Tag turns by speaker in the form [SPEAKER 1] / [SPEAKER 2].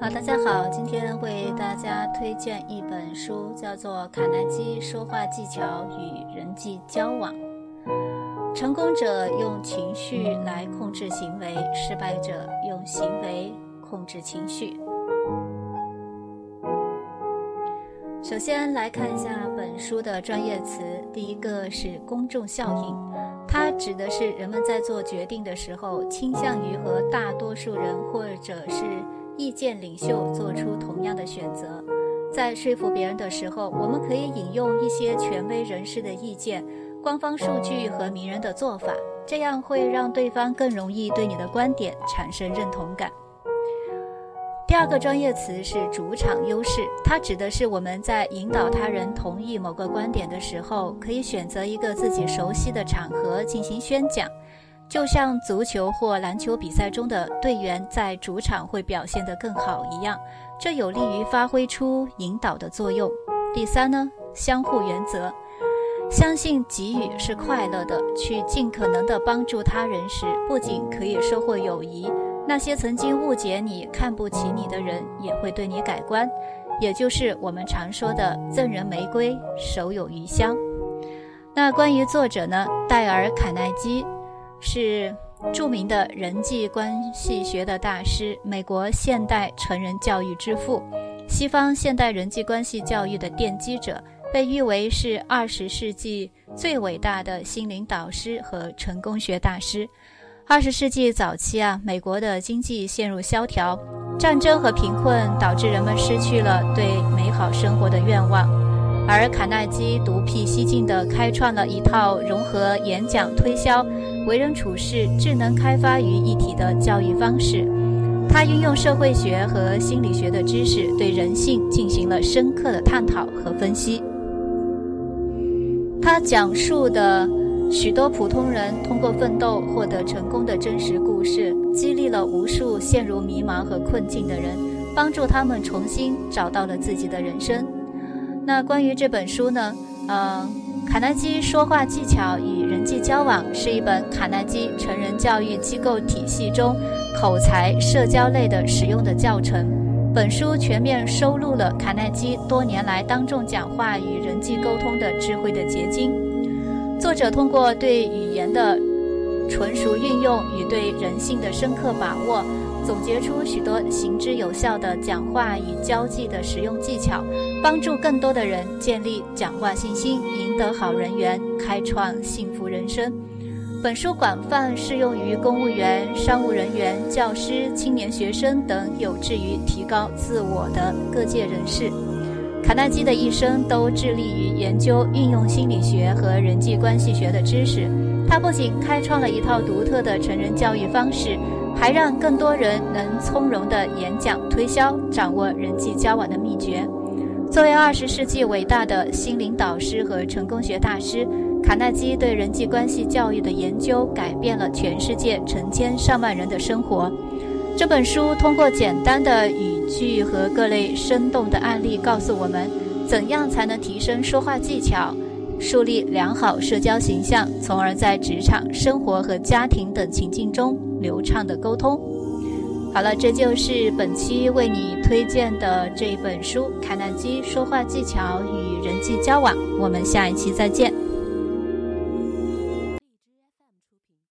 [SPEAKER 1] 好，大家好，今天为大家推荐一本书，叫做《卡耐基说话技巧与人际交往》。成功者用情绪来控制行为，失败者用行为控制情绪。首先来看一下本书的专业词，第一个是公众效应，它指的是人们在做决定的时候，倾向于和大多数人或者是。意见领袖做出同样的选择，在说服别人的时候，我们可以引用一些权威人士的意见、官方数据和名人的做法，这样会让对方更容易对你的观点产生认同感。第二个专业词是主场优势，它指的是我们在引导他人同意某个观点的时候，可以选择一个自己熟悉的场合进行宣讲。就像足球或篮球比赛中的队员在主场会表现得更好一样，这有利于发挥出引导的作用。第三呢，相互原则，相信给予是快乐的，去尽可能的帮助他人时，不仅可以收获友谊，那些曾经误解你、看不起你的人也会对你改观，也就是我们常说的“赠人玫瑰，手有余香”。那关于作者呢，戴尔·卡耐基。是著名的人际关系学的大师，美国现代成人教育之父，西方现代人际关系教育的奠基者，被誉为是二十世纪最伟大的心灵导师和成功学大师。二十世纪早期啊，美国的经济陷入萧条，战争和贫困导致人们失去了对美好生活的愿望，而卡耐基独辟蹊径地开创了一套融合演讲、推销。为人处事、智能开发于一体的教育方式，他运用社会学和心理学的知识，对人性进行了深刻的探讨和分析。他讲述的许多普通人通过奋斗获得成功的真实故事，激励了无数陷入迷茫和困境的人，帮助他们重新找到了自己的人生。那关于这本书呢？嗯。卡耐基说话技巧与人际交往是一本卡耐基成人教育机构体系中口才社交类的实用的教程。本书全面收录了卡耐基多年来当众讲话与人际沟通的智慧的结晶。作者通过对语言的纯熟运用与对人性的深刻把握。总结出许多行之有效的讲话与交际的实用技巧，帮助更多的人建立讲话信心，赢得好人缘，开创幸福人生。本书广泛适用于公务员、商务人员、教师、青年学生等有志于提高自我的各界人士。卡耐基的一生都致力于研究运用心理学和人际关系学的知识。他不仅开创了一套独特的成人教育方式。还让更多人能从容地演讲、推销，掌握人际交往的秘诀。作为二十世纪伟大的心灵导师和成功学大师，卡耐基对人际关系教育的研究改变了全世界成千上万人的生活。这本书通过简单的语句和各类生动的案例，告诉我们怎样才能提升说话技巧。树立良好社交形象，从而在职场、生活和家庭等情境中流畅的沟通。好了，这就是本期为你推荐的这一本书《卡耐基说话技巧与人际交往》。我们下一期再见。